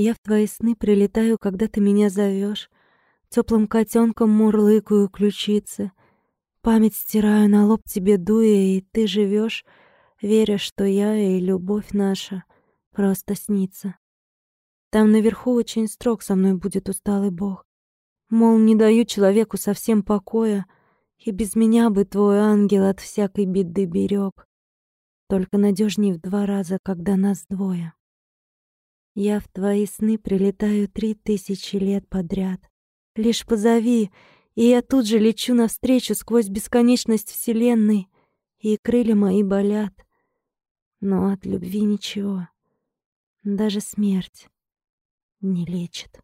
Я в твои сны прилетаю, когда ты меня зовешь, Теплым котенком мурлыкаю ключицы, Память стираю на лоб тебе дуя, и ты живешь, Веря, что я и любовь наша просто снится. Там наверху очень строг со мной будет усталый бог. Мол, не даю человеку совсем покоя, И без меня бы твой ангел от всякой беды берег. Только надежней в два раза, когда нас двое. Я в твои сны прилетаю три тысячи лет подряд. Лишь позови, и я тут же лечу навстречу сквозь бесконечность вселенной, и крылья мои болят. Но от любви ничего, даже смерть не лечит.